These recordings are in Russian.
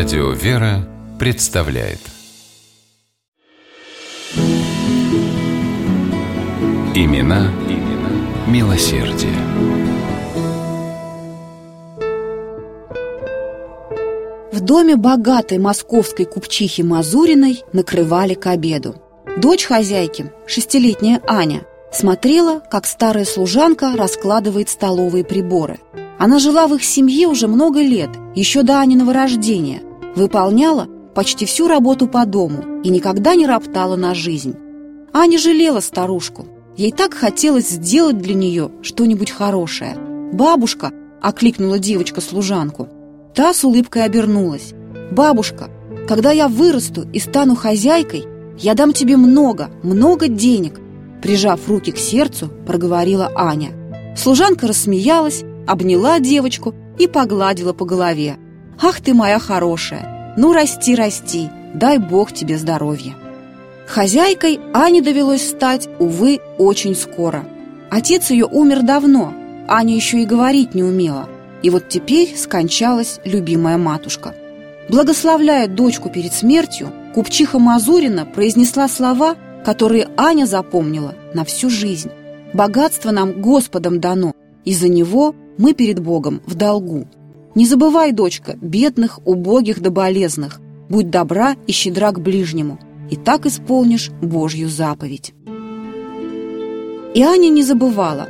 Радио «Вера» представляет Имена, имена милосердие. В доме богатой московской купчихи Мазуриной накрывали к обеду. Дочь хозяйки, шестилетняя Аня, смотрела, как старая служанка раскладывает столовые приборы. Она жила в их семье уже много лет, еще до Аниного рождения, выполняла почти всю работу по дому и никогда не роптала на жизнь. Аня жалела старушку. Ей так хотелось сделать для нее что-нибудь хорошее. «Бабушка!» – окликнула девочка служанку. Та с улыбкой обернулась. «Бабушка, когда я вырасту и стану хозяйкой, я дам тебе много, много денег!» Прижав руки к сердцу, проговорила Аня. Служанка рассмеялась, обняла девочку и погладила по голове. «Ах ты моя хорошая! Ну, расти, расти! Дай Бог тебе здоровья!» Хозяйкой Ане довелось стать, увы, очень скоро. Отец ее умер давно, Аня еще и говорить не умела. И вот теперь скончалась любимая матушка. Благословляя дочку перед смертью, купчиха Мазурина произнесла слова, которые Аня запомнила на всю жизнь. «Богатство нам Господом дано, и за него мы перед Богом в долгу. Не забывай, дочка, бедных, убогих да болезных, будь добра и щедра к ближнему» и так исполнишь Божью заповедь. И Аня не забывала.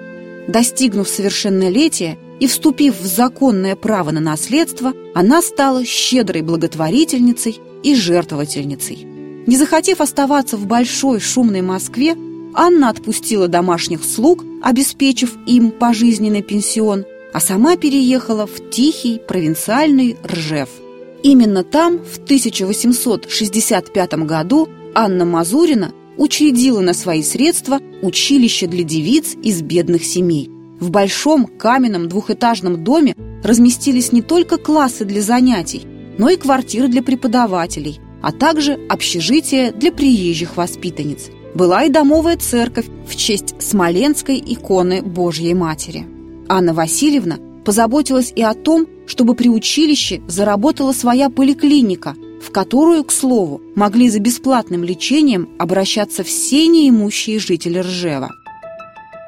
Достигнув совершеннолетия и вступив в законное право на наследство, она стала щедрой благотворительницей и жертвовательницей. Не захотев оставаться в большой шумной Москве, Анна отпустила домашних слуг, обеспечив им пожизненный пенсион, а сама переехала в тихий провинциальный Ржев – Именно там в 1865 году Анна Мазурина учредила на свои средства училище для девиц из бедных семей. В большом каменном двухэтажном доме разместились не только классы для занятий, но и квартиры для преподавателей, а также общежитие для приезжих воспитанниц. Была и домовая церковь в честь Смоленской иконы Божьей Матери. Анна Васильевна позаботилась и о том, чтобы при училище заработала своя поликлиника, в которую, к слову, могли за бесплатным лечением обращаться все неимущие жители Ржева.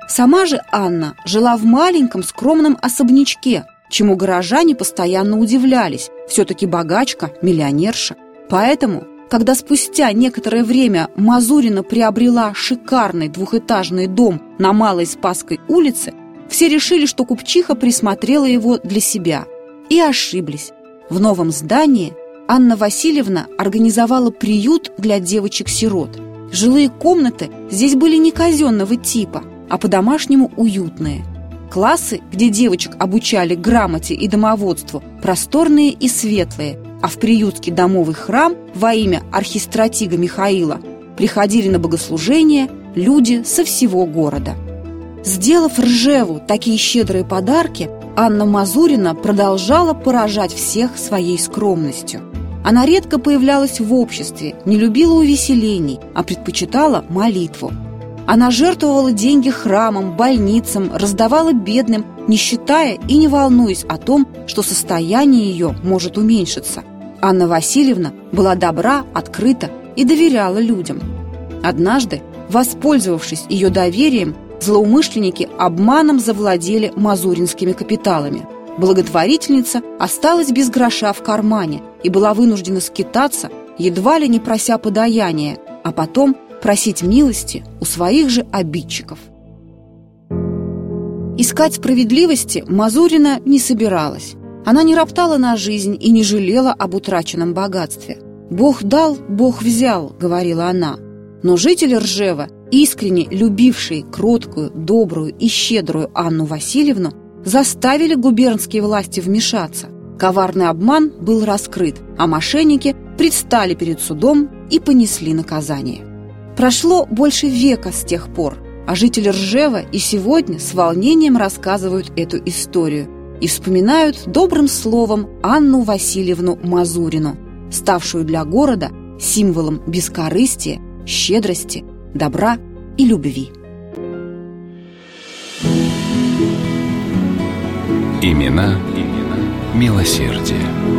Сама же Анна жила в маленьком скромном особнячке, чему горожане постоянно удивлялись, все-таки богачка, миллионерша. Поэтому, когда спустя некоторое время Мазурина приобрела шикарный двухэтажный дом на Малой Спасской улице, все решили, что купчиха присмотрела его для себя – и ошиблись. В новом здании Анна Васильевна организовала приют для девочек-сирот. Жилые комнаты здесь были не казенного типа, а по-домашнему уютные. Классы, где девочек обучали грамоте и домоводству, просторные и светлые, а в приютский домовый храм во имя архистратига Михаила приходили на богослужение люди со всего города. Сделав Ржеву такие щедрые подарки, Анна Мазурина продолжала поражать всех своей скромностью. Она редко появлялась в обществе, не любила увеселений, а предпочитала молитву. Она жертвовала деньги храмам, больницам, раздавала бедным, не считая и не волнуясь о том, что состояние ее может уменьшиться. Анна Васильевна была добра, открыта и доверяла людям. Однажды, воспользовавшись ее доверием, злоумышленники обманом завладели мазуринскими капиталами. Благотворительница осталась без гроша в кармане и была вынуждена скитаться, едва ли не прося подаяния, а потом просить милости у своих же обидчиков. Искать справедливости Мазурина не собиралась. Она не роптала на жизнь и не жалела об утраченном богатстве. «Бог дал, Бог взял», — говорила она. Но жители Ржева искренне любившие кроткую, добрую и щедрую Анну Васильевну, заставили губернские власти вмешаться. Коварный обман был раскрыт, а мошенники предстали перед судом и понесли наказание. Прошло больше века с тех пор, а жители Ржева и сегодня с волнением рассказывают эту историю и вспоминают добрым словом Анну Васильевну Мазурину, ставшую для города символом бескорыстия, щедрости добра и любви. Имена, имена милосердия.